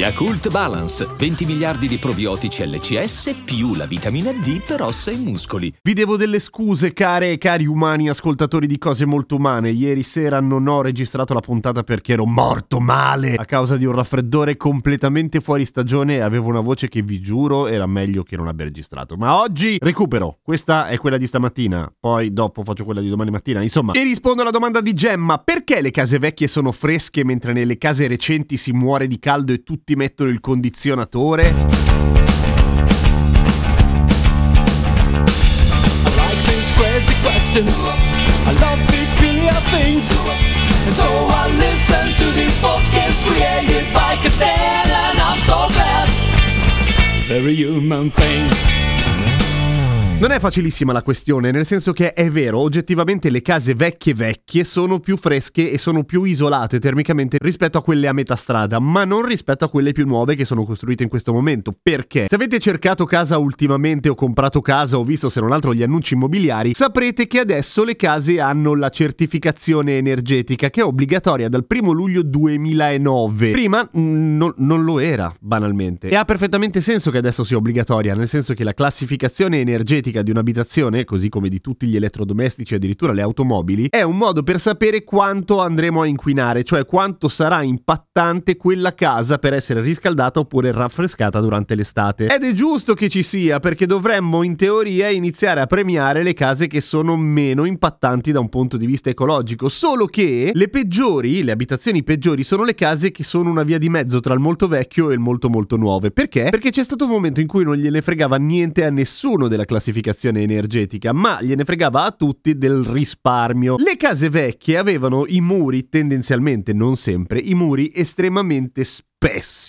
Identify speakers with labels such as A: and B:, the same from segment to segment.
A: Yakult Balance, 20 miliardi di probiotici LCS più la vitamina D per ossa e muscoli.
B: Vi devo delle scuse, care e cari umani ascoltatori di cose molto umane. Ieri sera non ho registrato la puntata perché ero morto male a causa di un raffreddore completamente fuori stagione e avevo una voce che vi giuro era meglio che non abbia registrato. Ma oggi recupero. Questa è quella di stamattina, poi dopo faccio quella di domani mattina. Insomma, e rispondo alla domanda di Gemma: perché le case vecchie sono fresche mentre nelle case recenti si muore di caldo e tutti mettono il condizionatore?
C: Very human things.
B: Non è facilissima la questione, nel senso che è vero, oggettivamente le case vecchie vecchie sono più fresche e sono più isolate termicamente rispetto a quelle a metà strada, ma non rispetto a quelle più nuove che sono costruite in questo momento. Perché? Se avete cercato casa ultimamente o comprato casa o visto se non altro gli annunci immobiliari, saprete che adesso le case hanno la certificazione energetica che è obbligatoria dal 1 luglio 2009. Prima mm, non, non lo era, banalmente. E ha perfettamente senso che adesso sia obbligatoria, nel senso che la classificazione energetica di un'abitazione, così come di tutti gli elettrodomestici e addirittura le automobili, è un modo per sapere quanto andremo a inquinare, cioè quanto sarà impattante quella casa per essere riscaldata oppure raffrescata durante l'estate. Ed è giusto che ci sia, perché dovremmo in teoria iniziare a premiare le case che sono meno impattanti da un punto di vista ecologico, solo che le peggiori, le abitazioni peggiori sono le case che sono una via di mezzo tra il molto vecchio e il molto molto nuove. Perché? Perché c'è stato un momento in cui non gliene fregava niente a nessuno della classificazione energetica, ma gliene fregava a tutti del risparmio. Le case vecchie avevano i muri, tendenzialmente non sempre, i muri estremamente spessi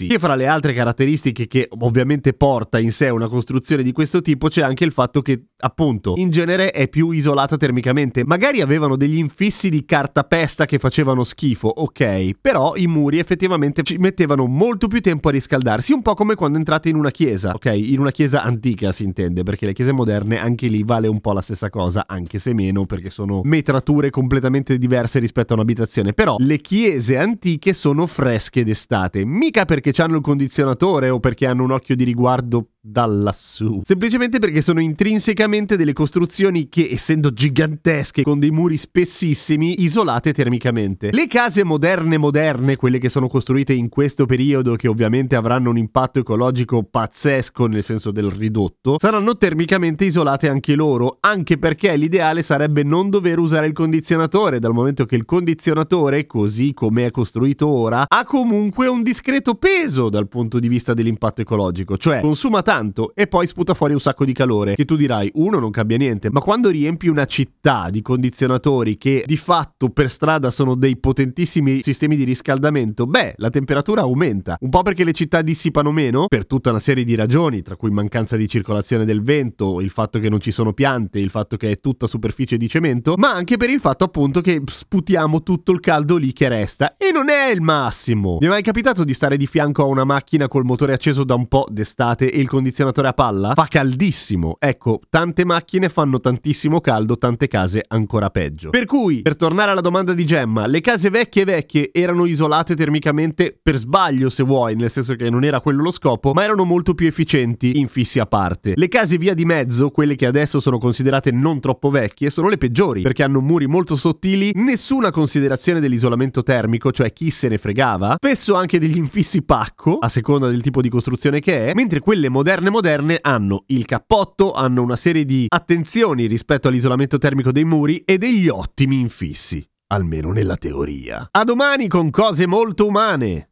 B: che fra le altre caratteristiche che ovviamente porta in sé una costruzione di questo tipo c'è anche il fatto che appunto in genere è più isolata termicamente. Magari avevano degli infissi di cartapesta che facevano schifo ok però i muri effettivamente ci mettevano molto più tempo a riscaldarsi un po' come quando entrate in una chiesa ok? In una chiesa antica si intende perché le chiese moderne anche lì vale un po' la stessa cosa anche se meno perché sono metrature completamente diverse rispetto a un'abitazione. Però le chiese antiche sono fresche d'estate mica perché hanno il condizionatore o perché hanno un occhio di riguardo da lassù. Semplicemente perché sono intrinsecamente delle costruzioni che, essendo gigantesche, con dei muri spessissimi, isolate termicamente. Le case moderne moderne, quelle che sono costruite in questo periodo, che ovviamente avranno un impatto ecologico pazzesco nel senso del ridotto, saranno termicamente isolate anche loro, anche perché l'ideale sarebbe non dover usare il condizionatore, dal momento che il condizionatore, così come è costruito ora, ha comunque un discreto peso dal punto di vista dell'impatto ecologico, cioè consuma tanto e poi sputa fuori un sacco di calore. Che tu dirai, uno non cambia niente, ma quando riempi una città di condizionatori che di fatto per strada sono dei potentissimi sistemi di riscaldamento, beh, la temperatura aumenta. Un po' perché le città dissipano meno, per tutta una serie di ragioni, tra cui mancanza di circolazione del vento, il fatto che non ci sono piante, il fatto che è tutta superficie di cemento, ma anche per il fatto appunto che sputiamo tutto il caldo lì che resta. E non è il massimo. Mi è mai capitato di stare di fianco a una macchina col motore acceso da un po' d'estate e il condizionatore a palla? Fa caldissimo. Ecco, tante macchine fanno tantissimo caldo, tante case ancora peggio. Per cui, per tornare alla domanda di Gemma, le case vecchie vecchie erano isolate termicamente per sbaglio, se vuoi, nel senso che non era quello lo scopo, ma erano molto più efficienti, infissi a parte. Le case via di mezzo, quelle che adesso sono considerate non troppo vecchie, sono le peggiori, perché hanno muri molto sottili, nessuna considerazione dell'isolamento termico, cioè chi se ne fregava, spesso anche degli infissi pacco, a seconda del tipo di costruzione che è, mentre quelle moderne moderne hanno il cappotto, hanno una serie di attenzioni rispetto all'isolamento termico dei muri e degli ottimi infissi, almeno nella teoria. A domani con cose molto umane!